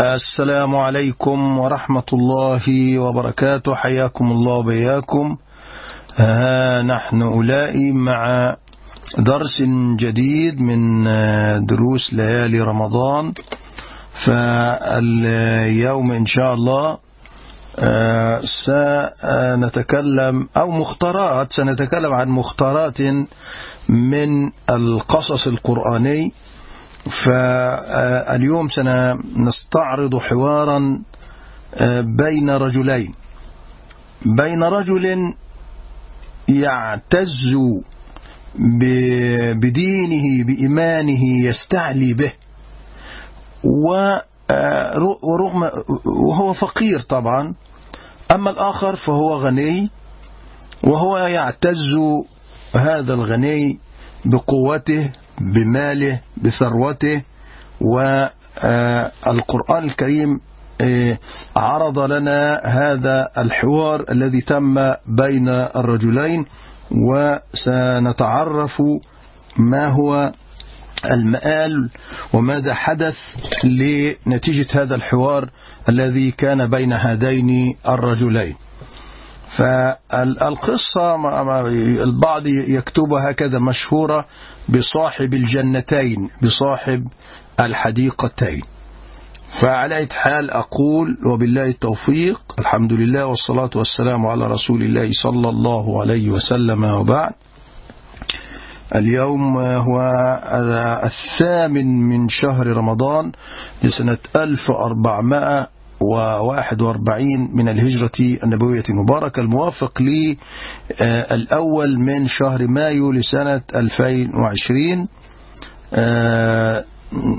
السلام عليكم ورحمة الله وبركاته. حياكم الله وبياكم ها نحن أولئي مع درس جديد من دروس ليالي رمضان. فاليوم إن شاء الله سنتكلم أو مختارات سنتكلم عن مختارات من القصص القرآني. فاليوم سنستعرض حوارا بين رجلين. بين رجل يعتز بدينه بإيمانه يستعلي به. ورغم وهو فقير طبعا. أما الآخر فهو غني وهو يعتز هذا الغني بقوته بماله بثروته والقرآن الكريم عرض لنا هذا الحوار الذي تم بين الرجلين وسنتعرف ما هو المآل وماذا حدث لنتيجة هذا الحوار الذي كان بين هذين الرجلين. فالقصة البعض يكتبها هكذا مشهورة بصاحب الجنتين بصاحب الحديقتين. فعلى أي حال أقول وبالله التوفيق الحمد لله والصلاة والسلام على رسول الله صلى الله عليه وسلم وبعد. اليوم هو الثامن من شهر رمضان لسنة 1441 من الهجرة النبوية المباركة الموافق للأول من شهر مايو لسنة 2020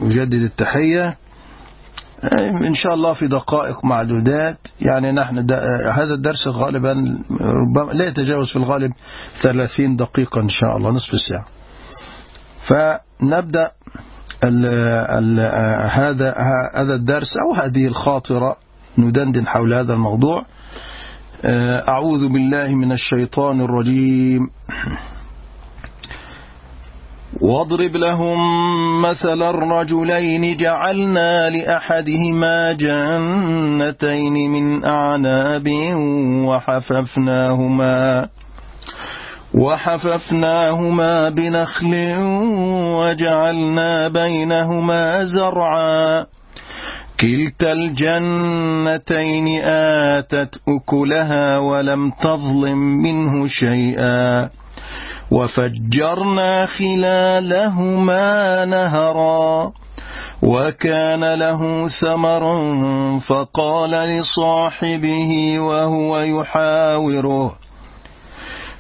أجدد التحية. إن شاء الله في دقائق معدودات. يعني نحن هذا الدرس غالبا ربما لا يتجاوز في الغالب 30 دقيقة إن شاء الله نصف ساعة. فنبدأ هذا هذا الدرس أو هذه الخاطرة ندندن حول هذا الموضوع. أعوذ بالله من الشيطان الرجيم. واضرب لهم مثل الرجلين جعلنا لأحدهما جنتين من أعناب وحففناهما. وحففناهما بنخل وجعلنا بينهما زرعا. كلتا الجنتين آتت أكلها ولم تظلم منه شيئا. وفجرنا خلالهما نهرا. وكان له ثمر فقال لصاحبه وهو يحاوره.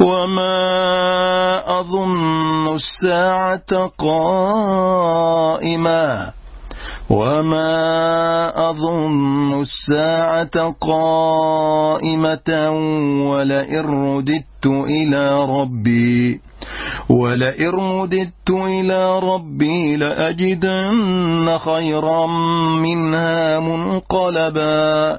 وما أظن الساعة قائمة وما أظن الساعة قائمة ولئن رددت إلى ربي ولئن رددت إلى ربي لأجدن خيرا منها منقلبا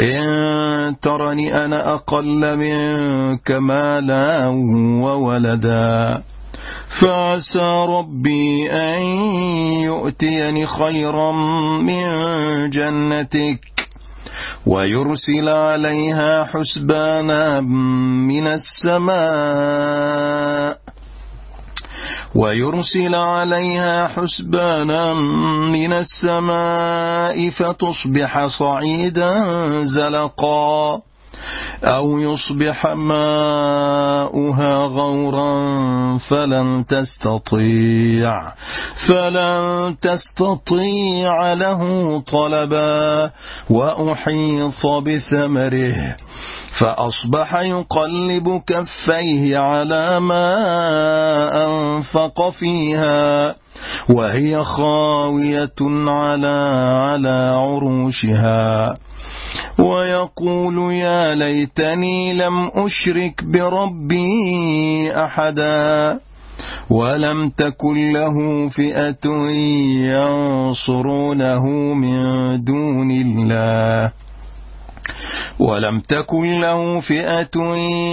إن ترني أنا أقل منك مالا وولدا فعسى ربي أن يؤتيني خيرا من جنتك ويرسل عليها حسبانا من السماء ويرسل عليها حسبانا من السماء فتصبح صعيدا زلقا. أو يصبح ماؤها غورا فلن تستطيع فلن تستطيع له طلبا وأحيط بثمره فأصبح يقلب كفيه على ما أنفق فيها وهي خاوية على على عروشها. ويقول يا ليتني لم أشرك بربي أحدا ولم تكن له فئة ينصرونه من دون الله. ولم تكن له فئة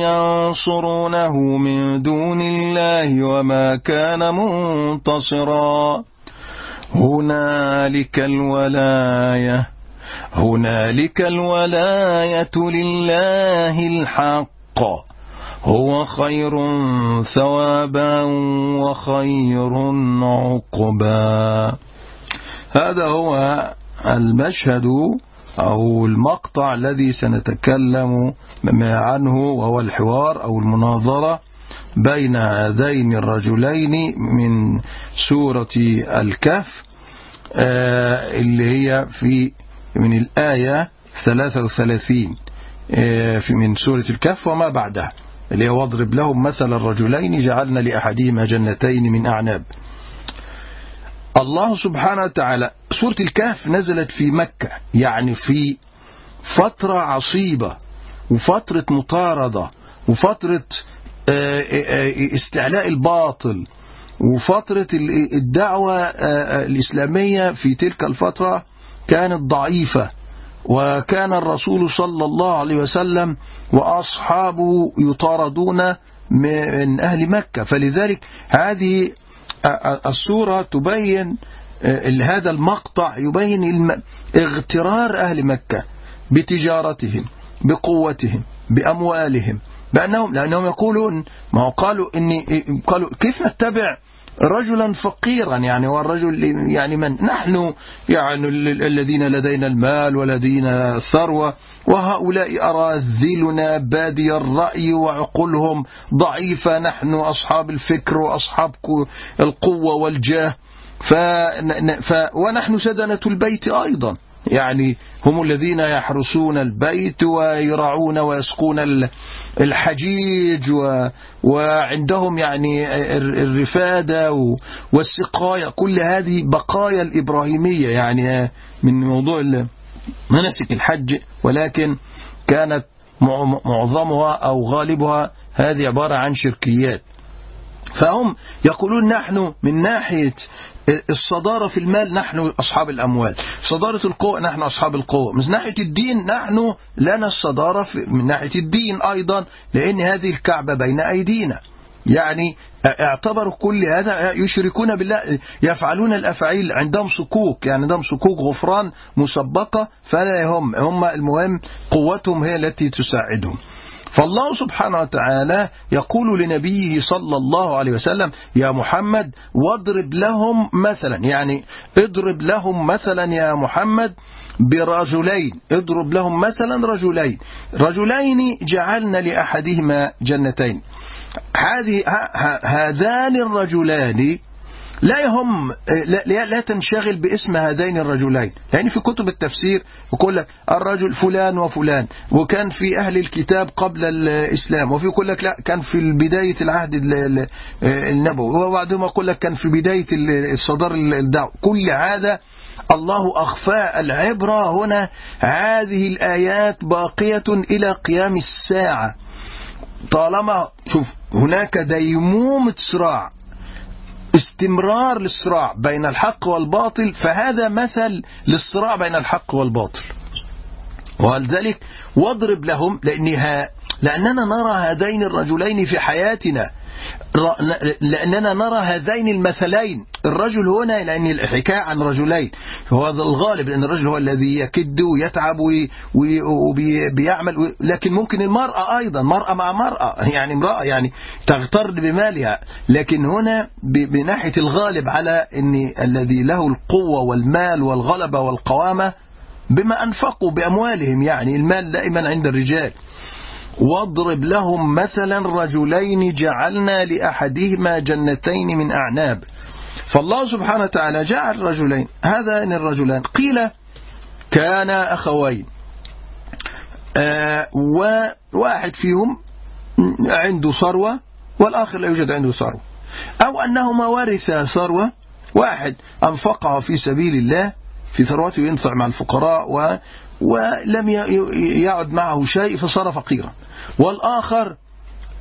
ينصرونه من دون الله وما كان منتصرا. هنالك الولاية. هنالك الولاية لله الحق. هو خير ثوابا وخير عقبا. هذا هو المشهد أو المقطع الذي سنتكلم عنه وهو الحوار أو المناظرة بين هذين الرجلين من سورة الكهف اللي هي في من الآية 33 في من سورة الكهف وما بعدها اللي هو واضرب لهم مثل الرجلين جعلنا لأحدهما جنتين من أعناب. الله سبحانه وتعالى سورة الكهف نزلت في مكة يعني في فترة عصيبة وفترة مطاردة وفترة استعلاء الباطل وفترة الدعوة الإسلامية في تلك الفترة كانت ضعيفة وكان الرسول صلى الله عليه وسلم وأصحابه يطاردون من أهل مكة. فلذلك هذه السورة تبين هذا المقطع يبين اغترار أهل مكة بتجارتهم بقوتهم بأموالهم بأنهم لأنهم يقولون ما قالوا إني قالوا كيف نتبع رجلا فقيرا يعني والرجل يعني من نحن يعني الذين لدينا المال ولدينا الثروة وهؤلاء أراذلنا بادي الرأي وعقولهم ضعيفة نحن أصحاب الفكر وأصحاب القوة والجاه. ف... ف... ونحن سدنة البيت أيضا. يعني هم الذين يحرسون البيت ويرعون ويسقون الحجيج وعندهم يعني الرفادة والسقاية. كل هذه بقايا الإبراهيمية. يعني من موضوع مناسك الحج. ولكن كانت معظمها أو غالبها هذه عبارة عن شركيات. فهم يقولون نحن من ناحية الصدارة في المال نحن أصحاب الأموال. صدارة القوة نحن أصحاب القوة. من ناحية الدين نحن لنا الصدارة من ناحية الدين أيضا لأن هذه الكعبة بين أيدينا. يعني اعتبروا كل هذا يشركون بالله يفعلون الأفعيل عندهم صكوك يعني عندهم صكوك غفران مسبقة فلا يهم هم المهم قوتهم هي التي تساعدهم. فالله سبحانه وتعالى يقول لنبيه صلى الله عليه وسلم يا محمد واضرب لهم مثلا. يعني اضرب لهم مثلا يا محمد برجلين. اضرب لهم مثلا رجلين. رجلين جعلنا لأحدهما جنتين. هذه هذان الرجلان لا يهم لا, لا تنشغل باسم هذين الرجلين. لأن في كتب التفسير يقول لك الرجل فلان وفلان وكان في أهل الكتاب قبل الإسلام وفي يقول لك لا كان في بداية العهد النبوي وبعدهم يقول لك كان في بداية الصدر الدعوة. كل هذا الله أخفاء العبرة هنا. هذه الآيات باقية إلى قيام الساعة. طالما شوف هناك ديمومة صراع. استمرار للصراع بين الحق والباطل فهذا مثل للصراع بين الحق والباطل. ولذلك واضرب لهم لأنها لأننا نرى هذين الرجلين في حياتنا لأننا نرى هذين المثلين. الرجل هنا لأن الحكاية عن رجلين. هو الغالب لأن الرجل هو الذي يكد ويتعب وبيعمل لكن ممكن المرأة أيضا مرأة مع مرأة يعني امرأة يعني تغتر بمالها. لكن هنا بناحية الغالب على أن الذي له القوة والمال والغلبة والقوامة بما أنفقوا بأموالهم يعني المال دائما عند الرجال. واضرب لهم مثلا رجلين جعلنا لأحدهما جنتين من أعناب. فالله سبحانه وتعالى جعل رجلين. هذان الرجلان. قيل كان أخوين. آه وواحد فيهم عنده ثروة والآخر لا يوجد عنده ثروة. أو أنهما ورثا ثروة. واحد أنفقها في سبيل الله في ثروته ينفع مع الفقراء ولم يعد معه شيء فصار فقيرا والآخر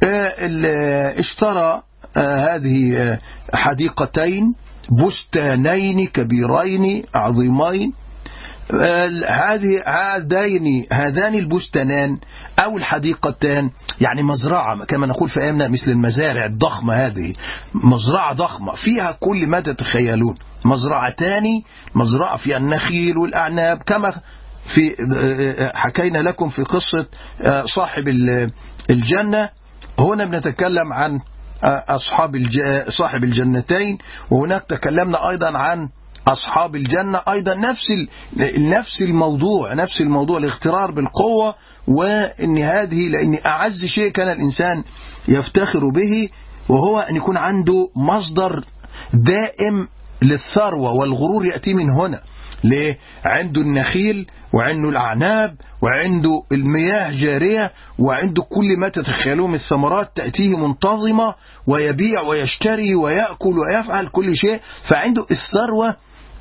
آه، اشترى آه، هذه آه، حديقتين بستانين كبيرين عظيمين. هذه هذين هذان البستانان أو الحديقتان يعني مزرعة كما نقول في أيامنا مثل المزارع الضخمة هذه. مزرعة ضخمة فيها كل ما تتخيلون. مزرعتان مزرعة فيها النخيل والأعناب كما في حكينا لكم في قصة صاحب الجنة. هنا بنتكلم عن أصحاب صاحب الجنتين. وهناك تكلمنا أيضا عن أصحاب الجنة. أيضا نفس نفس الموضوع نفس الموضوع الاغترار بالقوة وإن هذه لأن أعز شيء كان الإنسان يفتخر به وهو أن يكون عنده مصدر دائم للثروة والغرور يأتي من هنا. ليه؟ عنده النخيل وعنده الأعناب وعنده المياه جارية وعنده كل ما تتخيلوه من الثمرات تأتيه منتظمة ويبيع ويشتري ويأكل ويفعل كل شيء. فعنده الثروة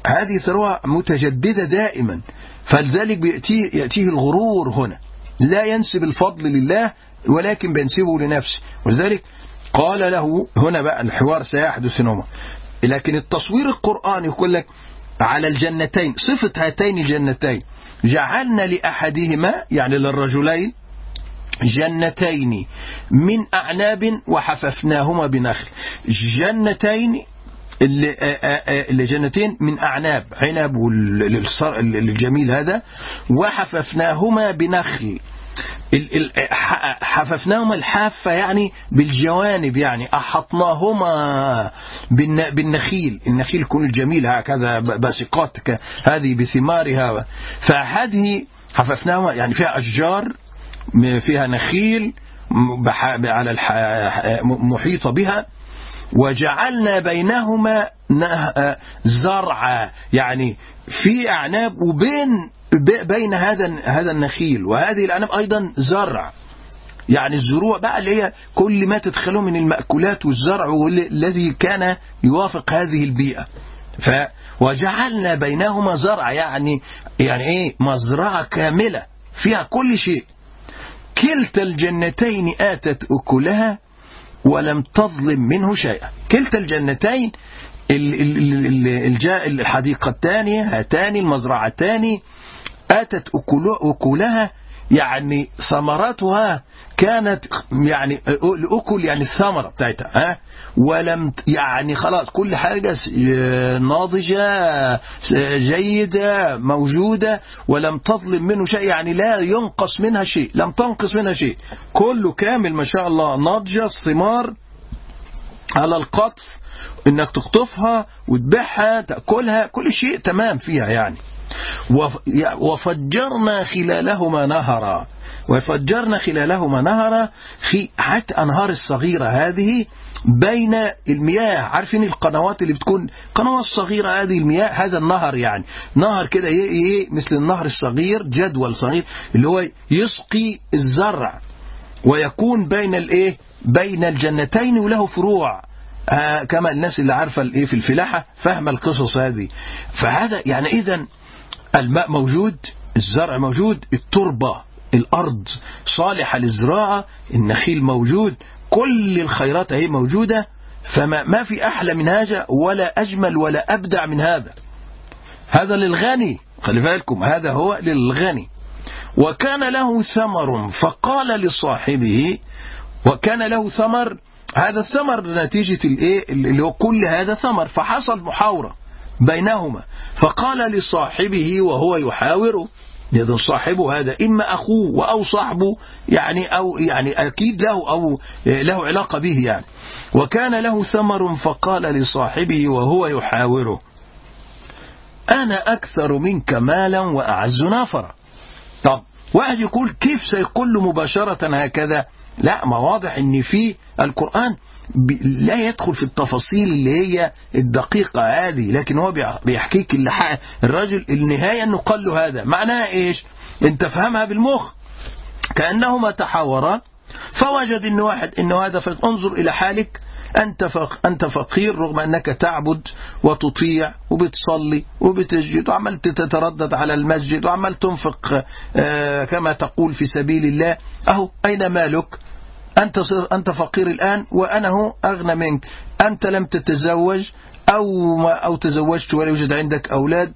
هذه ثروة متجددة دائما. فلذلك بيأتيه يأتيه الغرور هنا. لا ينسب الفضل لله ولكن بينسبه لنفسه. ولذلك قال له هنا بقى الحوار سيحدث نوما لكن التصوير القرآني يقول لك على الجنتين صفة هاتين الجنتين. جعلنا لأحدهما يعني للرجلين جنتين من أعناب وحففناهما بنخل. جنتين اللي, جنتين من أعناب عنب الجميل هذا وحففناهما بنخل. حففناهما الحافة يعني بالجوانب يعني. أحطناهما بالنخيل. النخيل يكون الجميل هكذا باسقات هذه بثمارها. فهذه حففناهما يعني فيها أشجار فيها نخيل على محيطة بها. وجعلنا بينهما زرعا يعني في أعناب وبين بين هذا هذا النخيل وهذه الأعناب أيضا زرع. يعني الزروع بقى اللي هي كل ما تدخله من المأكولات والزرع الذي كان يوافق هذه البيئة. ف وجعلنا بينهما زرع يعني يعني إيه؟ مزرعة كاملة فيها كل شيء. كلتا الجنتين آتت أكلها ولم تظلم منه شيئا. كلتا الجنتين الحديقتان هاتان المزرعتان آتت أكلها يعني ثمراتها كانت يعني الأكل يعني الثمرة بتاعتها ها؟ ولم يعني خلاص كل حاجة ناضجة جيدة موجودة ولم تظلم منه شيء يعني لا ينقص منها شيء لم تنقص منها شيء. كله كامل ما شاء الله ناضجة الثمار على القطف إنك تقطفها وتبيعها تأكلها كل شيء تمام فيها يعني. وفجرنا خلالهما نهرا. وفجرنا خلالهما نهرا حتى أنهار الصغيرة هذه بين المياه. عارفين القنوات اللي بتكون قنوات صغيرة هذه المياه؟ هذا النهر يعني. نهر كده مثل النهر الصغير جدول صغير اللي هو يسقي الزرع ويكون بين الإيه؟ بين الجنتين وله فروع. آه كما الناس اللي عارفة الإيه في الفلاحة فاهمة القصص هذه. فهذا يعني اذا الماء موجود الزرع موجود التربة الأرض صالحة للزراعة النخيل موجود كل الخيرات اهي موجودة فما ما في أحلى من هذا ولا أجمل ولا أبدع من هذا. هذا للغني خلي بالكم هذا هو للغني. وكان له ثمر فقال لصاحبه وكان له ثمر هذا الثمر نتيجة الإيه؟ اللي هو كل هذا ثمر فحصل محاورة. بينهما. فقال لصاحبه وهو يحاوره إذا صاحبه هذا إما أخوه أو صاحبه يعني أو يعني أكيد له أو له علاقة به يعني. وكان له ثمر فقال لصاحبه وهو يحاوره أنا أكثر منك مالا وأعز نافرا طب واحد يقول كيف سيقول مباشرة هكذا؟ لا ما واضح إن في القرآن لا يدخل في التفاصيل اللي هي الدقيقة هذه لكن هو بيحكيك اللي الرجل النهاية إنه قال له هذا. معناها إيش؟ أنت فهمها بالمخ. كأنهما تحاورا فوجد ان واحد ان هذا انظر إلى حالك. أنت أنت فقير رغم أنك تعبد وتطيع وبتصلي وبتسجد وعمال تتردد على المسجد وعمال تنفق كما تقول في سبيل الله. أهو أين مالك؟ أنت أنت فقير الآن وأنا هو أغنى منك. أنت لم تتزوج أو ما أو تزوجت ولا يوجد عندك أولاد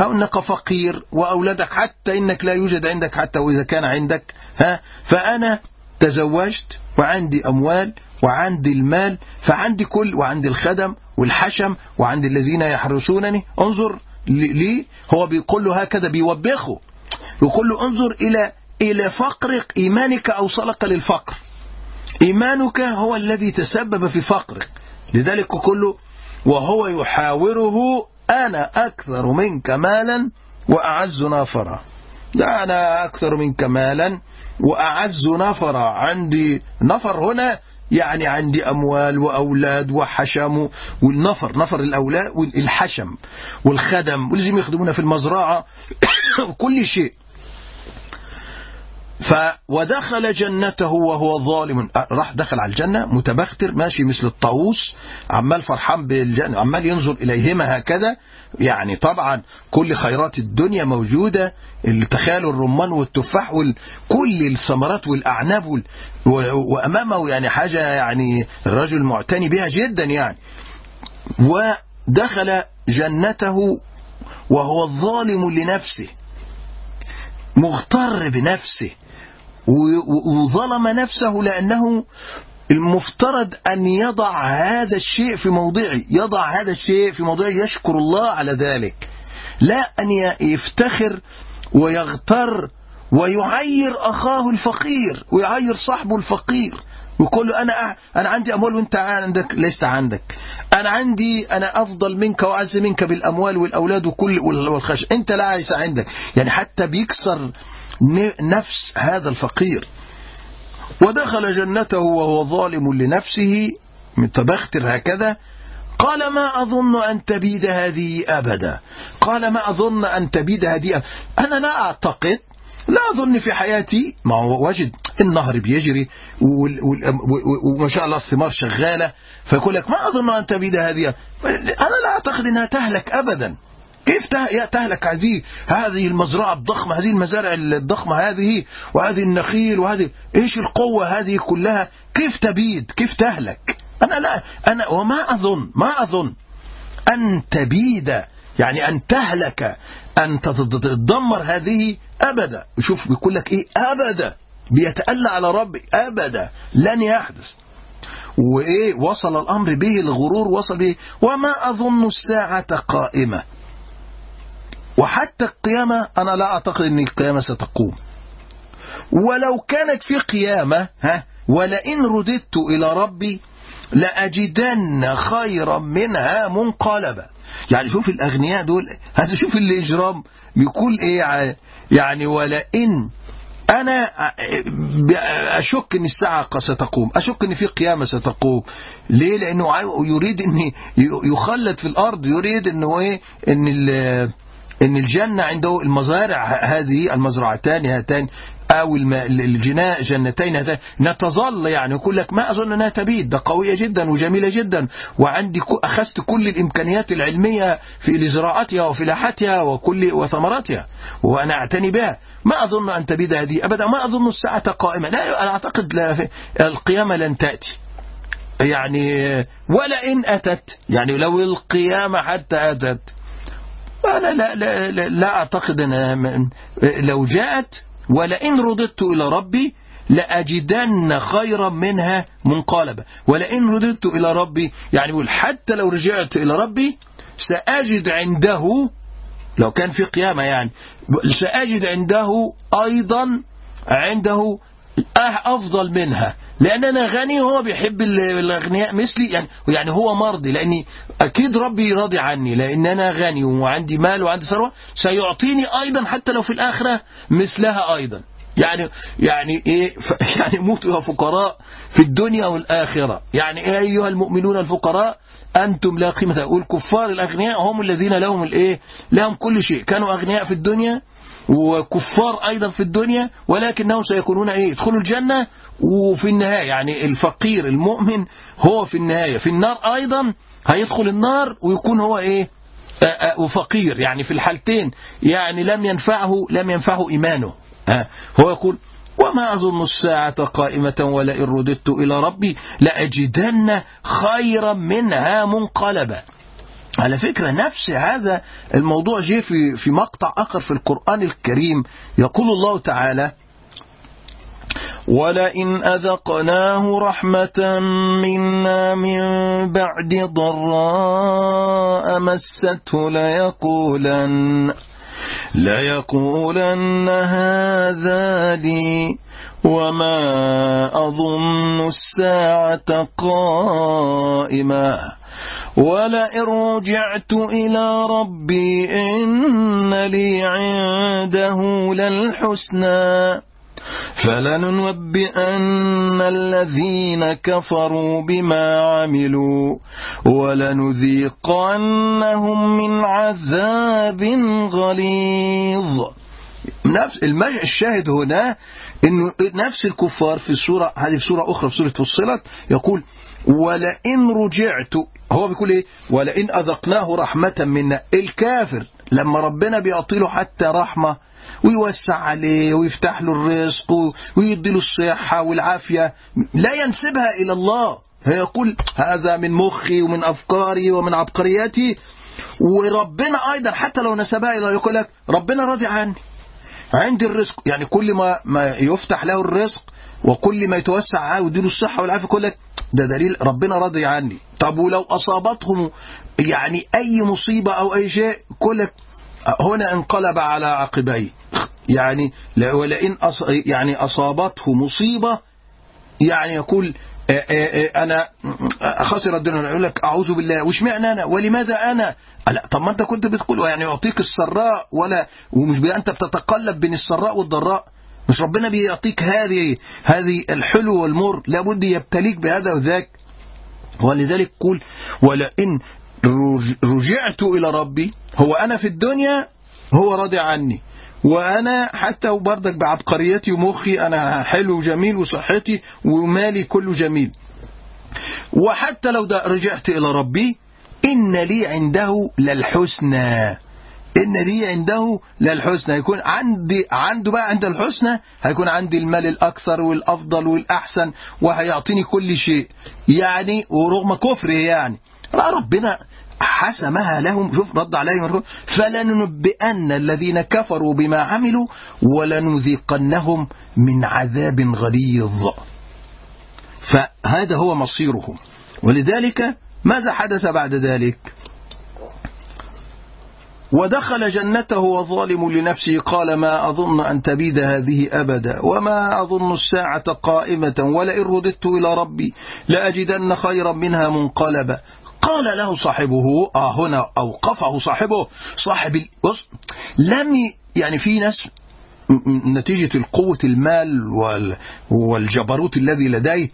أو أنك فقير وأولادك حتى إنك لا يوجد عندك حتى وإذا كان عندك ها؟ فأنا تزوجت وعندي أموال وعندي المال فعندي كل وعندي الخدم والحشم وعندي الذين يحرسونني. انظر ليه هو بيقول له هكذا بيوبخه. يقول له انظر إلى إلى فقرك إيمانك أوصلك للفقر. إيمانك هو الذي تسبب في فقرك. لذلك كله وهو يحاوره أنا أكثر منك مالا وأعز نافرا لا أنا أكثر منك مالا وأعز نفرا. عندي نفر هنا يعني عندي أموال وأولاد وحشم والنفر نفر الأولاد والحشم والخدم ولازم يخدمونا في المزرعة. وكل شيء. ف ودخل جنته وهو ظالم. راح دخل على الجنة متبختر ماشي مثل الطاووس عمال فرحان بالجنة عمال ينظر إليهما هكذا. يعني طبعا كل خيرات الدنيا موجودة تخيلوا الرمان والتفاح وكل الثمرات والأعناب وال... وأمامه يعني حاجة يعني الرجل معتني بها جدا يعني. ودخل جنته وهو الظالم لنفسه مغتر بنفسه. وظلم نفسه لأنه المفترض أن يضع هذا الشيء في موضعه. يضع هذا الشيء في موضعه. يشكر الله على ذلك. لا أن يفتخر ويغتر ويعير أخاه الفقير ويعير صاحبه الفقير. ويقول له أنا أنا عندي أموال وأنت عندك. ليس عندك. أنا عندي أنا أفضل منك وأعز منك بالأموال والأولاد وكل والخش أنت لا ليس عندك. يعني حتى بيكسر نفس هذا الفقير. ودخل جنته وهو ظالم لنفسه متبختر هكذا. قال ما أظن أن تبيد هذه أبدا. قال ما أظن أن تبيد هذه أبدا. أنا لا أعتقد لا أظن في حياتي ما هو وجد النهر بيجري وما شاء الله الثمار شغالة فيقول لك ما أظن أن تبيد هذه أنا لا أعتقد أنها تهلك أبدا. كيف تهلك هذه هذه المزرعة الضخمة هذه المزارع الضخمة هذه وهذه النخيل وهذه إيش القوة هذه كلها؟ كيف تبيد؟ كيف تهلك؟ أنا لا أنا وما أظن ما أظن أن تبيد يعني أن تهلك أن تتدمر هذه أبدا. شوف بيقول لك إيه؟ أبدا. بيتألى على ربي أبدا. لن يحدث. وإيه؟ وصل الأمر به الغرور وصل به. وما أظن الساعة قائمة. وحتى القيامة أنا لا أعتقد أن القيامة ستقوم. ولو كانت في قيامة ها ولئن رددت إلى ربي لأجدن خيرا منها منقلبا. يعني شوف الأغنياء دول هذا شوف الإجرام بيقول إيه يعني ولئن أنا أشك أن الساعة ستقوم أشك أن في قيامة ستقوم. ليه؟ لأنه يريد أن يخلد في الأرض يريد أنه إيه؟ أن إن الجنة عنده المزارع هذه المزرعتان هاتان أو الجناء جنتين هاتان. نتظل يعني يقول لك ما أظن أنها تبيد. ده قوية جدا وجميلة جدا. وعندي أخذت كل الإمكانيات العلمية في لزراعتها وفلاحتها وكل وثمراتها. وأنا أعتني بها. ما أظن أن تبيد هذه ابدا. ما أظن الساعة قائمة. لا أعتقد لا القيامة لن تأتي. يعني ولا ان أتت. يعني لو القيامة حتى أتت. أنا لا, لا, لا, لا أعتقد أن لو جاءت ولئن رددت إلى ربي لأجدن خيرا منها منقلبا ولئن رددت إلى ربي يعني يقول حتى لو رجعت إلى ربي سأجد عنده لو كان في قيامة يعني سأجد عنده أيضا عنده أفضل منها. لأن أنا غني وهو بيحب الأغنياء مثلي. يعني يعني هو مرضي لأني أكيد ربي راضي عني. لأن أنا غني وعندي مال وعندي ثروة سيعطيني أيضا حتى لو في الآخرة مثلها أيضا. يعني يعني إيه؟ يعني موتوا يا فقراء في الدنيا والآخرة. يعني إيه أيها المؤمنون الفقراء؟ أنتم لا قيمة والكفار الأغنياء هم الذين لهم الايه لهم كل شيء. كانوا أغنياء في الدنيا وكفار أيضا في الدنيا ولكنهم سيكونون إيه؟ يدخلوا الجنة وفي النهاية يعني الفقير المؤمن هو في النهاية. في النار أيضا هيدخل النار ويكون هو إيه؟ وفقير. يعني في الحالتين يعني لم ينفعه لم ينفعه إيمانه. هو يقول وما أظن الساعة قائمة ولئن رددت إلى ربي لأجدن خيرا منها منقلبا. على فكرة نفس هذا الموضوع جه في في مقطع آخر في القرآن الكريم. يقول الله تعالى ولئن أذقناه رحمة منا من بعد ضراء مسته ليقولن ليقولن هذا لي وما أظن الساعة قائمة ولئن رجعت إلى ربي إن لي عنده للحسنى فلننبئن الذين كفروا بما عملوا ولنذيقنهم من عذاب غليظ نفس الشاهد هنا إنه نفس الكفار في السورة هذه في سورة أخرى في سورة فصلت يقول ولئن رجعت هو بيقول إيه؟ ولئن أذقناه رحمة منا. الكافر لما ربنا بيعطي له حتى رحمة ويوسع عليه ويفتح له الرزق ويدي له الصحة والعافية لا ينسبها إلى الله. يقول هذا من مخي ومن أفكاري ومن عبقرياتي. وربنا أيضا حتى لو نسبها إلى يقول لك ربنا راضي عني عندي الرزق. يعني كل ما ما يفتح له الرزق وكل ما يتوسع ويديله الصحة والعافية يقول لك ده دليل ربنا راضي عني. طب ولو أصابتهم يعني أي مصيبة أو أي شيء يقول لك هنا انقلب على عقبيه. يعني ولئن أص... يعني أصابته مصيبة يعني يقول أنا خسر الدنيا. يقول لك أعوذ بالله. وش معنى أنا؟ ولماذا أنا؟ لا طب ما أنت كنت بتقول يعني يعطيك السراء ولا ومش أنت بتتقلب بين السراء والضراء. مش ربنا بيعطيك هذه هذه الحلو والمر لابد يبتليك بهذا وذاك. ولذلك قول ولئن رجعت إلى ربي هو أنا في الدنيا هو راضي عني. وأنا حتى وبرضك بعبقريتي ومخي أنا حلو وجميل وصحتي ومالي كله جميل. وحتى لو رجعت إلى ربي إن لي عنده للحسنى. إن لي عنده للحسنى. يكون عندي عنده بقى عند الحسنى هيكون عندي المال الأكثر والأفضل والأحسن وهيعطيني كل شيء. يعني ورغم كفره يعني. لا ربنا حسمها لهم. شوف رد عليهم فلننبئن الذين كفروا بما عملوا ولنذيقنهم من عذاب غليظ. فهذا هو مصيرهم. ولذلك ماذا حدث بعد ذلك؟ ودخل جنته وظالم لنفسه قال ما أظن أن تبيد هذه أبدا وما أظن الساعة قائمة ولئن رددت إلى ربي لأجدن خيرا منها منقلبا. قال له صاحبه آه هنا أوقفه صاحبه. صاحب بص لم يعني في ناس نتيجة القوة المال والجبروت الذي لديه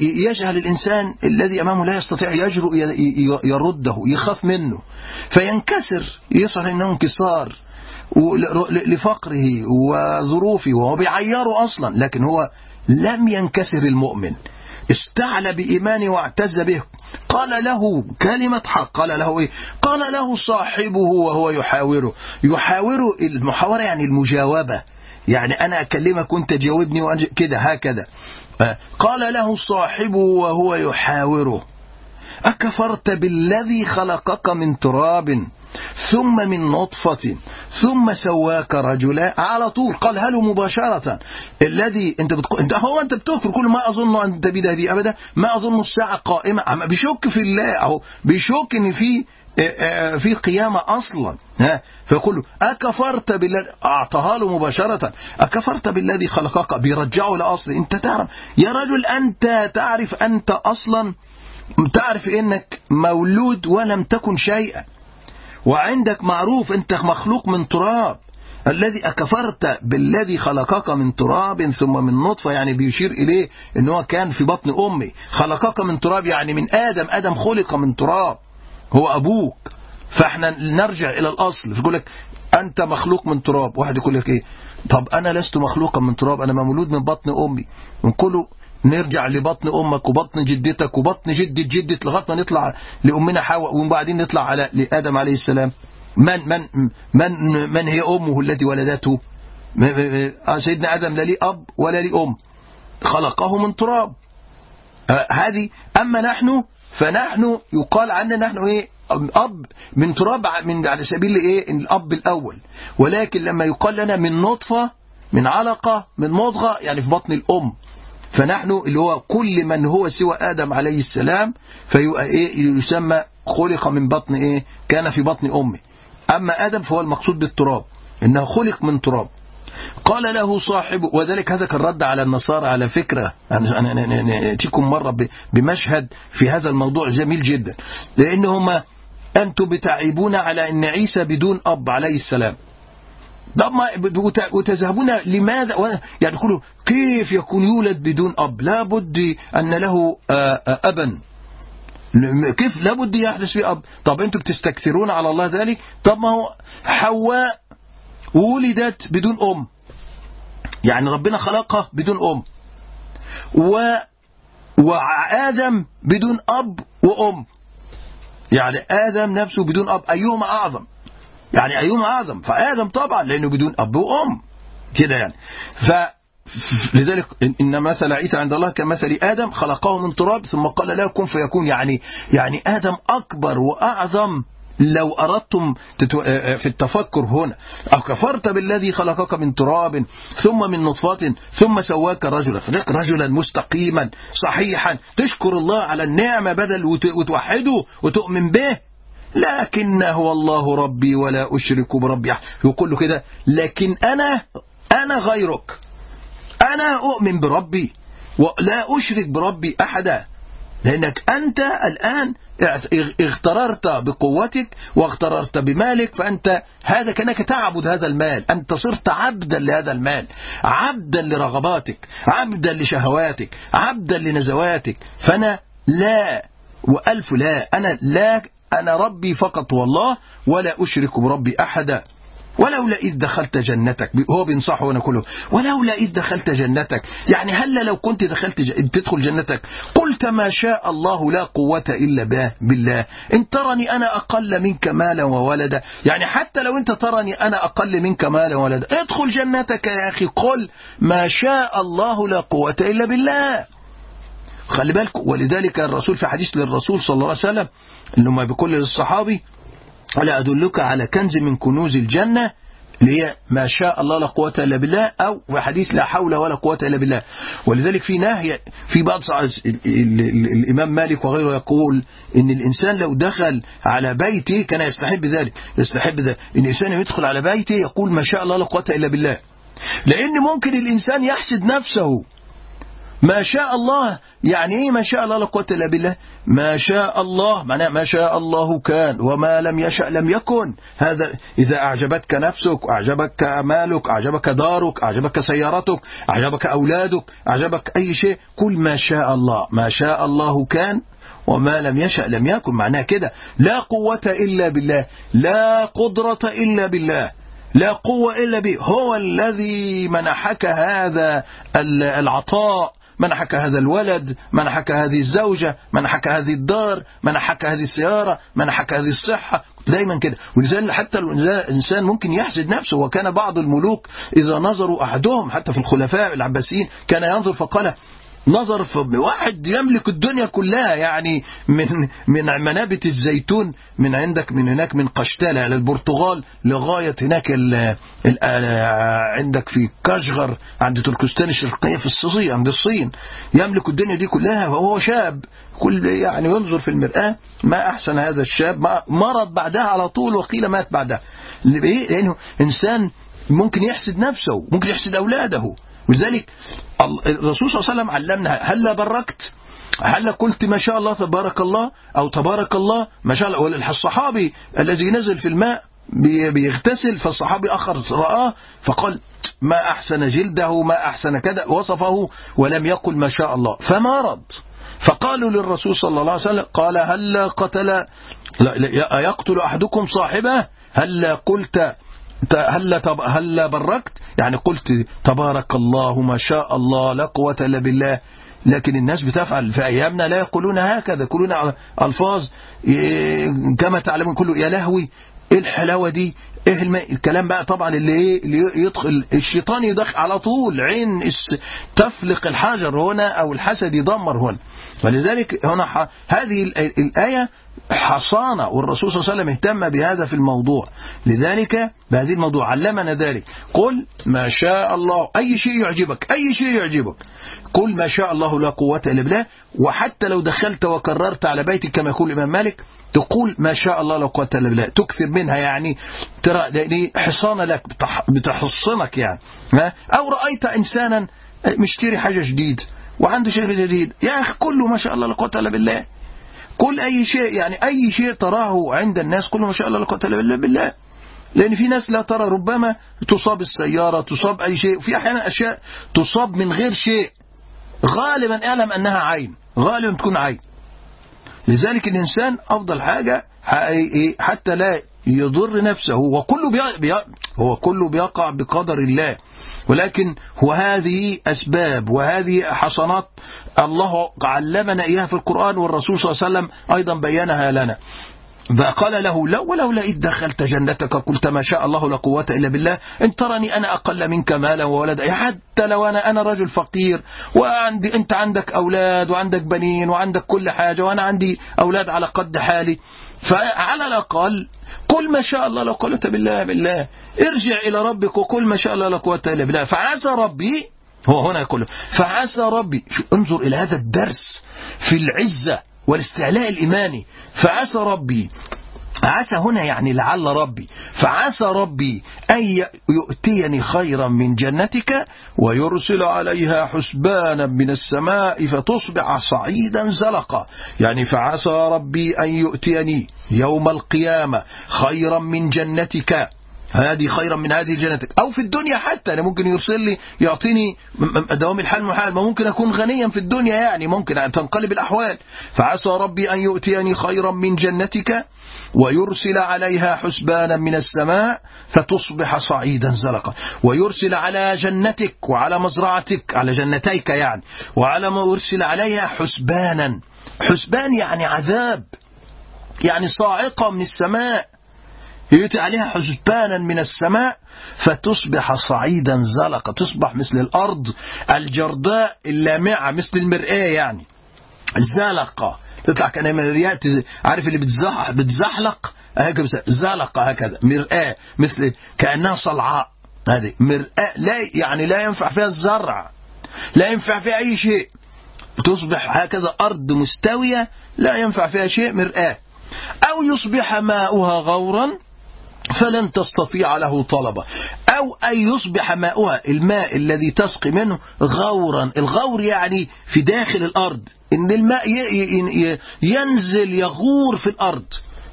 يجعل الإنسان الذي أمامه لا يستطيع يجرؤ يرده يخاف منه. فينكسر يشعر أنه انكسار لفقره وظروفه وهو بيعيره أصلا. لكن هو لم ينكسر المؤمن. استعلى بإيمانه واعتز به. قال له كلمة حق. قال له إيه؟ قال له صاحبه وهو يحاوره. يحاوره المحاورة يعني المجاوبة. يعني أنا أكلمك وأنت تجاوبني كده هكذا. قال له صاحبه وهو يحاوره أكفرت بالذي خلقك من تراب ثم من نطفة ثم سواك رجلا؟ على طول قال هل مباشرة. الذي أنت بتقول أنت هو أنت بتذكر كل ما أظن أن تبيد هذه أبدا ما أظن الساعة قائمة. بيشك في الله أهو بيشك إن في في قيامة أصلا. فيقول له أكفرت بالذي أعطاها له مباشرة أكفرت بالذي خلقك بيرجعه لأصل أنت تعرف يا رجل أنت تعرف أنت أصلا تعرف أنك مولود ولم تكن شيئا. وعندك معروف أنت مخلوق من تراب. الذي أكفرت بالذي خلقك من تراب ثم من نطفة يعني بيشير إليه أنه كان في بطن أمي. خلقك من تراب يعني من آدم. آدم خلق من تراب. هو أبوك. فإحنا نرجع إلى الأصل. فيقول لك أنت مخلوق من تراب. واحد يقول لك إيه؟ طب أنا لست مخلوقا من تراب. أنا مولود من بطن أمي. ونقوله نرجع لبطن أمك وبطن جدتك وبطن جدة جدة لغاية ما نطلع لأمنا حواء وبعدين نطلع على لآدم عليه السلام. من من من من هي أمه التي ولدته؟ سيدنا آدم لا لي أب ولا لي أم. خلقه من تراب. هذه أما نحن فنحن يقال عنا نحن إيه؟ أب من تراب من على سبيل إيه؟ الأب الأول. ولكن لما يقال لنا من نطفة من علقة من مضغة يعني في بطن الأم. فنحن اللي هو كل من هو سوى آدم عليه السلام فيسمى خلق من بطن إيه؟ كان في بطن أمه. أما آدم فهو المقصود بالتراب. إنه خلق من تراب. قال له صاحبه وذلك هذا كان رد على النصارى على فكرة. أنا نأتيكم مرة بمشهد في هذا الموضوع جميل جدا. لأن هم أنتم بتعيبون على أن عيسى بدون أب عليه السلام. طب ما وتذهبون لماذا؟ يعني تقولوا كيف يكون يولد بدون أب؟ لابد أن له أبا. كيف؟ لابد يحدث في أب طب أنتم بتستكثرون على الله ذلك؟ طب ما هو حواء ولدت بدون أم. يعني ربنا خلقها بدون أم. و وآدم بدون أب وأم. يعني آدم نفسه بدون أب أيهما أعظم؟ يعني أيهما أعظم؟ فآدم طبعا لأنه بدون أب وأم. كده يعني. ف لذلك إن مثل عيسى عند الله كمثل آدم خلقه من تراب ثم قال له كن فيكون. يعني يعني آدم أكبر وأعظم لو أردتم في التفكر هنا أو كفرت بالذي خلقك من تراب ثم من نطفة ثم سواك رجلا. فلك رجلا مستقيما صحيحا. تشكر الله على النعمة بدل وتوحده وتؤمن به. لكن هو الله ربي ولا أشرك بربي. يقول له كده لكن أنا أنا غيرك. أنا أؤمن بربي ولا أشرك بربي أحدا. لأنك أنت الآن اغتررت بقوتك واغتررت بمالك فأنت هذا كأنك تعبد هذا المال. أنت صرت عبدا لهذا المال. عبدا لرغباتك عبدا لشهواتك عبدا لنزواتك. فأنا لا وألف لا. أنا لا أنا ربي فقط والله ولا أشرك بربي أحدا. ولولا إذ دخلت جنتك هو بينصحه وأنا كله ولولا إذ دخلت جنتك يعني هل لو كنت دخلت ج... تدخل جنتك قلت ما شاء الله لا قوة إلا به بالله. إن ترني أنا أقل منك مالا وولدا يعني حتى لو أنت ترني أنا أقل منك مالا وولدا ادخل جنتك يا أخي قل ما شاء الله لا قوة إلا بالله. خلي بالك ولذلك الرسول في حديث للرسول صلى الله عليه وسلم اللي ما بيقول للصحابي ألا أدلك على كنز من كنوز الجنة هي ما شاء الله لا قوة إلا بالله أو في حديث لا حول ولا قوة إلا بالله. ولذلك في نهي في بعض الإمام مالك وغيره يقول إن الإنسان لو دخل على بيته كان يستحب ذلك يستحب ذلك. إن الإنسان يدخل على بيته يقول ما شاء الله لا قوة إلا بالله. لأن ممكن الإنسان يحسد نفسه. ما شاء الله. يعني إيه ما شاء الله لا قوة إلا بالله؟ ما شاء الله. معناه ما شاء الله كان. وما لم يشأ لم يكن. هذا إذا أعجبتك نفسك أعجبك مالك أعجبك دارك أعجبك سيارتك أعجبك أولادك أعجبك أي شيء كل ما شاء الله. ما شاء الله كان وما لم يشأ لم يكن. معناه كده. لا قوة إلا بالله. لا قدرة إلا بالله. لا قوة إلا به. هو الذي منحك هذا العطاء. منحك هذا الولد منحك هذه الزوجة منحك هذه الدار منحك هذه السيارة منحك هذه الصحة دايما كده. ولذلك حتى الإنسان ممكن يحسد نفسه. وكان بعض الملوك إذا نظروا أحدهم حتى في الخلفاء العباسيين كان ينظر فقال نظر في واحد يملك الدنيا كلها يعني من من منابت الزيتون من عندك من هناك من قشتالة على البرتغال لغاية هناك ال ال عندك في كاشغر عند تركستان الشرقية في الصين عند الصين. يملك الدنيا دي كلها وهو شاب. كل يعني ينظر في المرآة ما أحسن هذا الشاب مرض بعدها على طول وقيل مات بعدها. ليه؟ لأنه إنسان ممكن يحسد نفسه ممكن يحسد أولاده. ولذلك الرسول صلى الله عليه وسلم علمنا هلا بركت هل قلت ما شاء الله تبارك الله أو تبارك الله ما شاء الله؟ الصحابي الذي نزل في الماء بيغتسل فالصحابي آخر رآه فقال ما أحسن جلده ما أحسن كذا وصفه ولم يقل ما شاء الله. فمرض فقالوا للرسول صلى الله عليه وسلم قال هل قتل؟ يقتل أحدكم صاحبه؟ هل قلت هل هل بركت؟ يعني قلت تبارك الله ما شاء الله لا قوة إلا بالله. لكن الناس بتفعل في أيامنا لا يقولون هكذا يقولون ألفاظ كما تعلمون كله. يا لهوي إيه الحلاوة دي؟ إيه. الكلام بقى طبعا اللي إيه اللي يدخل الشيطان يدخل على طول عين تفلق الحجر هنا أو الحسد يدمر هنا. ولذلك هنا ح... هذه الآية حصانة والرسول صلى الله عليه وسلم اهتم بهذا في الموضوع. لذلك بهذه الموضوع علمنا ذلك. قل ما شاء الله أي شيء يعجبك أي شيء يعجبك. قل ما شاء الله لا قوة إلا بالله. وحتى لو دخلت وكررت على بيتك كما يقول الإمام مالك تقول ما شاء الله لا قوة إلا بالله تكثر منها يعني ترى يعني حصانة لك بتحصنك يعني أو رأيت إنسانا مشتري حاجة جديد وعنده شيء جديد يا أخي كله ما شاء الله لا قوة إلا بالله. كل أي شيء يعني أي شيء تراه عند الناس كله ما شاء الله لا قوة إلا بالله. لأن في ناس لا ترى ربما تصاب السيارة تصاب أي شيء وفي أحيانا أشياء تصاب من غير شيء. غالبا اعلم أنها عين غالبا تكون عين. لذلك الإنسان أفضل حاجة حتى لا يضر نفسه وكله بي... هو كله بيقع بقدر الله. ولكن هو هذه أسباب وهذه حصنات الله علمنا إياها في القرآن والرسول صلى الله عليه وسلم أيضا بينها لنا. فقال له لو ولولا إذ دخلت جنتك قلت ما شاء الله لا قوة إلا بالله إن ترني أنا أقل منك مالا وولدا حتى لو أنا أنا رجل فقير وعندي أنت عندك أولاد وعندك بنين وعندك كل حاجة وأنا عندي أولاد على قد حالي. فعلى الأقل قل ما شاء الله لا قوة بالله بالله. ارجع إلى ربك وقل ما شاء الله لا قوة إلا بالله. فعسى ربي هو هنا يقول فعسى ربي انظر إلى هذا الدرس في العزة. والاستعلاء الإيماني. فعسى ربي عسى هنا يعني لعل ربي فعسى ربي أن يؤتيني خيرا من جنتك ويرسل عليها حسبانا من السماء فتصبح صعيدا زلقا. يعني فعسى ربي أن يؤتيني يوم القيامة خيرا من جنتك هذه خيرا من هذه جنتك. أو في الدنيا حتى أنا ممكن يرسل لي يعطيني دوام الحال محال ما ممكن أكون غنيا في الدنيا يعني ممكن أن تنقلب الأحوال. فعسى ربي أن يؤتيني خيرا من جنتك ويرسل عليها حسبانا من السماء فتصبح صعيدا زلقا ويرسل على جنتك وعلى مزرعتك على جنتيك يعني وعلى ما يرسل عليها حسبانا. حسبان يعني عذاب يعني صاعقة من السماء. يؤتي عليها حسبانا من السماء فتصبح صعيدا زلقا تصبح مثل الأرض الجرداء اللامعة مثل المرآة يعني. زلقة تطلع كأنها مريات عارف اللي بتزح بتزحلق؟ هكذا زلقة هكذا مرآة مثل كأنها صلعاء. هذه مرآة لا يعني لا ينفع فيها الزرع لا ينفع فيها أي شيء. تصبح هكذا أرض مستوية لا ينفع فيها شيء مرآة. أو يصبح ماؤها غورا فلن تستطيع له طلبا أو أن يصبح ماؤها الماء الذي تسقي منه غورا. الغور يعني في داخل الأرض. إن الماء ينزل يغور في الأرض.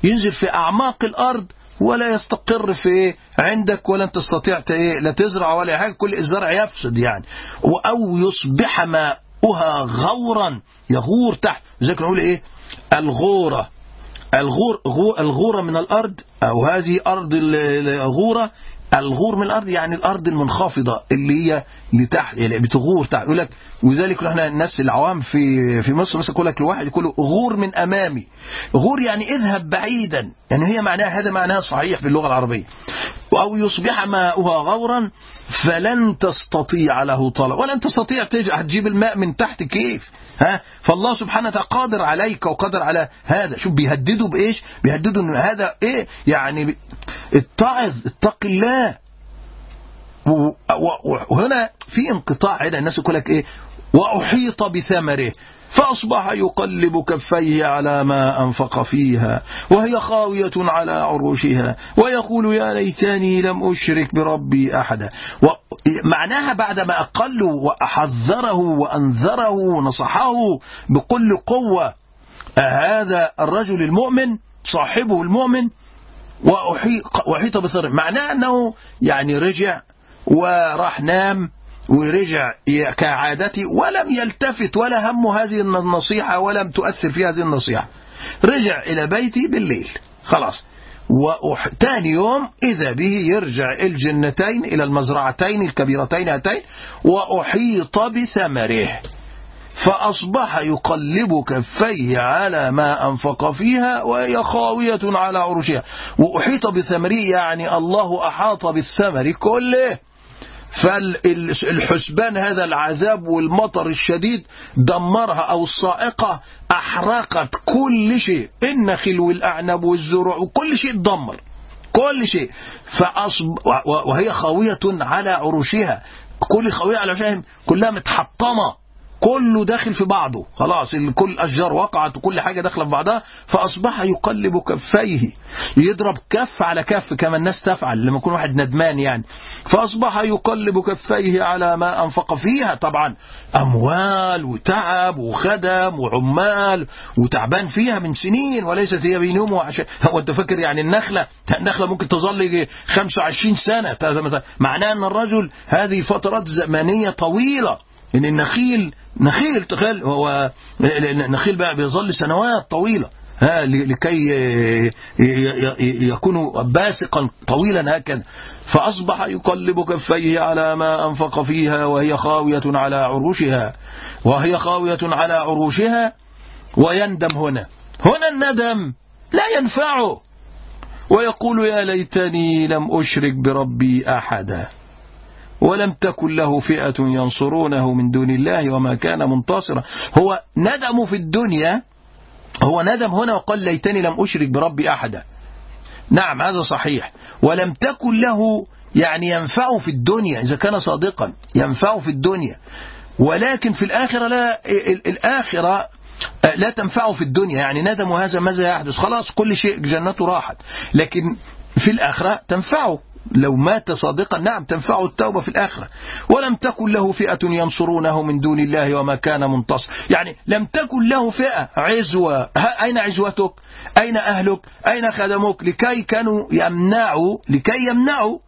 ينزل في أعماق الأرض ولا يستقر في عندك ولن تستطيع لا تزرع ولا حاجة. كل الزرع يفسد يعني. أو يصبح ماؤها غورا يغور تحت. زي نقول إيه؟ الغورة. الغور الغورة من الأرض أو هذه أرض الغورة الغور من الأرض يعني الأرض المنخفضة اللي هي لتحت يعني بتغور تحت. يقول لك وذلك إحنا الناس العوام في في مصر مثلا يقول لك الواحد يقول غور من أمامي. غور يعني اذهب بعيدا. يعني هي معناها هذا معناها صحيح في اللغة العربية. أو يصبح ماؤها غورا فلن تستطيع له طلب. ولن تستطيع تجيب الماء من تحت كيف؟ ها؟ فالله سبحانه وتعالى قادر عليك وقادر على هذا. شوف بيهددوا بإيش؟ بيهددوا ان هذا إيه؟ يعني اتعظ اتق الله. وهنا في انقطاع هنا. الناس يقول لك إيه؟ وأحيط بثمره فأصبح يقلب كفيه على ما أنفق فيها وهي خاوية على عروشها ويقول يا ليتني لم أشرك بربي أحدا. معناها بعدما أقلوا وأحذره وأنذره ونصحه بكل قوة هذا الرجل المؤمن صاحبه المؤمن وأحيط بثره معناه أنه يعني رجع وراح نام ورجع كعادته ولم يلتفت ولا هم هذه النصيحة ولم تؤثر في هذه النصيحة. رجع إلى بيتي بالليل. خلاص. وثاني يوم إذا به يرجع الجنتين إلى المزرعتين الكبيرتين هاتين وأحيط بثمره. فأصبح يقلب كفيه على ما أنفق فيها وهي خاوية على عروشها. وأحيط بثمره يعني الله أحاط بالثمر كله. فالحسبان هذا العذاب والمطر الشديد دمرها أو الصائقة أحرقت كل شيء. النخل والأعنب والزروع وكل شيء دمر كل شيء. فأصب وهي خاوية على عروشها. كل خاوية على عروشها كلها متحطمة. كله داخل في بعضه. خلاص كل الأشجار وقعت وكل حاجة داخلة في بعضها فأصبح يقلب كفيه. يضرب كف على كف كما الناس تفعل لما يكون واحد ندمان يعني. فأصبح يقلب كفيه على ما أنفق فيها. طبعا أموال وتعب وخدم وعمال وتعبان فيها من سنين وليست هي بينهم عشان هو أنت فاكر يعني النخلة؟ النخلة ممكن تظل 25 سنة. معناه أن الرجل هذه فترات زمنية طويلة. ان النخيل نخيل تخيل هو النخيل بقى بيظل سنوات طويلة. ها لكي يكون باسقا طويلا هكذا. فأصبح يقلب كفيه على ما أنفق فيها وهي خاوية على عروشها. وهي خاوية على عروشها ويندم هنا. هنا الندم لا ينفعه. ويقول يا ليتني لم أشرك بربي أحدا. ولم تكن له فئة ينصرونه من دون الله وما كان منتصرا. هو ندم في الدنيا هو ندم هنا وقال ليتني لم أشرك بربي أحدا. نعم هذا صحيح. ولم تكن له يعني ينفع في الدنيا إذا كان صادقا ينفع في الدنيا. ولكن في الآخرة لا الآخرة لا تنفعه في الدنيا. يعني ندم هذا ماذا يحدث؟ خلاص كل شيء جنته راحت. لكن في الآخرة تنفعه. لو مات صادقا نعم تنفعه التوبة في الآخرة. ولم تكن له فئة ينصرونه من دون الله وما كان منتصر. يعني لم تكن له فئة عزوة. أين عزوتك؟ أين أهلك؟ أين خدمك لكي كانوا يمنعوا لكي يمنعوا.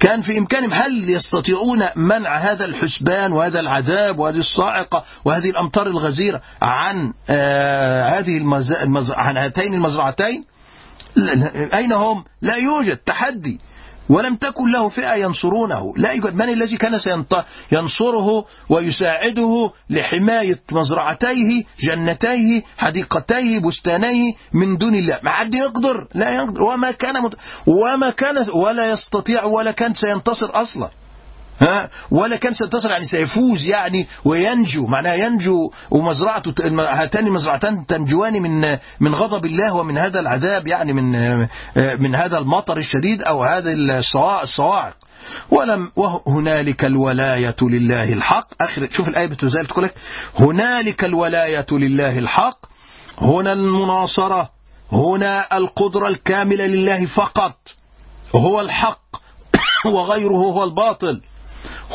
كان في إمكانهم هل يستطيعون منع هذا الحسبان وهذا العذاب وهذه الصاعقة وهذه الأمطار الغزيرة عن آه هذه المز... المز... عن هاتين المزرعتين؟ أين هم؟ لا يوجد تحدي. ولم تكن له فئة ينصرونه. لا يوجد من الذي كان ينصره ويساعده لحماية مزرعتيه جنتيه حديقتيه بستانيه من دون الله؟ ما حد يقدر لا يقدر. وما كان مت... وما كان ولا يستطيع ولا كان سينتصر أصلا. ها؟ ولا كان سينتصر يعني سيفوز يعني وينجو معناها ينجو ومزرعته هاتان المزرعتان تنجوان من من غضب الله ومن هذا العذاب يعني من من هذا المطر الشديد أو هذا الصواعق. ولم وهنالك الولاية لله الحق. آخر شوف الآية بتزال تقول لك هنالك الولاية لله الحق. هنا المناصرة هنا القدرة الكاملة لله فقط هو الحق وغيره هو الباطل.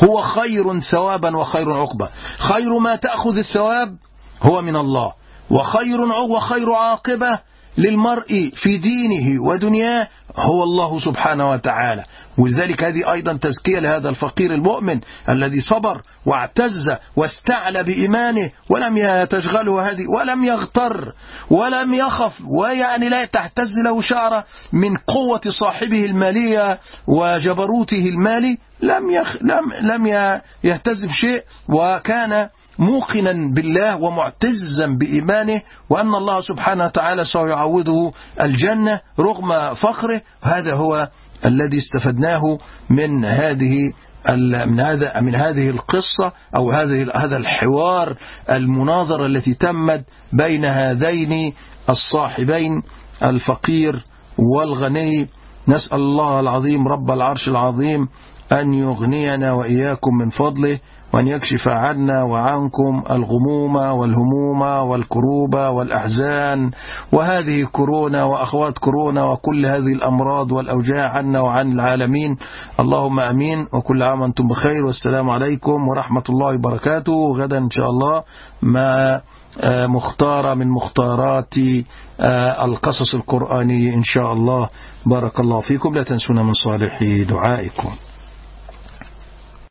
هو خير ثوابا وخير عقبة خير ما تأخذ الثواب هو من الله. وخير وخير عاقبة للمرء في دينه ودنياه هو الله سبحانه وتعالى. ولذلك هذه أيضا تزكية لهذا الفقير المؤمن الذي صبر واعتز واستعلى بإيمانه ولم تشغله هذه ولم يغتر ولم يخف ويعني لا تهتز له شعرة من قوة صاحبه المالية وجبروته المالي. لم يخ لم لم يهتز بشيء وكان موقنا بالله ومعتزا بإيمانه وأن الله سبحانه وتعالى سيعوضه الجنة رغم فقره. هذا هو الذي استفدناه من هذه من هذا من هذه القصة أو هذه هذا الحوار المناظرة التي تمت بين هذين الصاحبين الفقير والغني. نسأل الله العظيم رب العرش العظيم أن يغنينا وإياكم من فضله. وأن يكشف عنا وعنكم الغموم والهموم والكروب والأحزان. وهذه كورونا وأخوات كورونا وكل هذه الأمراض والأوجاع عنا وعن العالمين. اللهم أمين. وكل عام وأنتم بخير. والسلام عليكم ورحمة الله وبركاته. غدا إن شاء الله مع آه، مختارة من مختارات آه، القصص القرآني إن شاء الله. بارك الله فيكم. لا تنسونا من صالح دعائكم.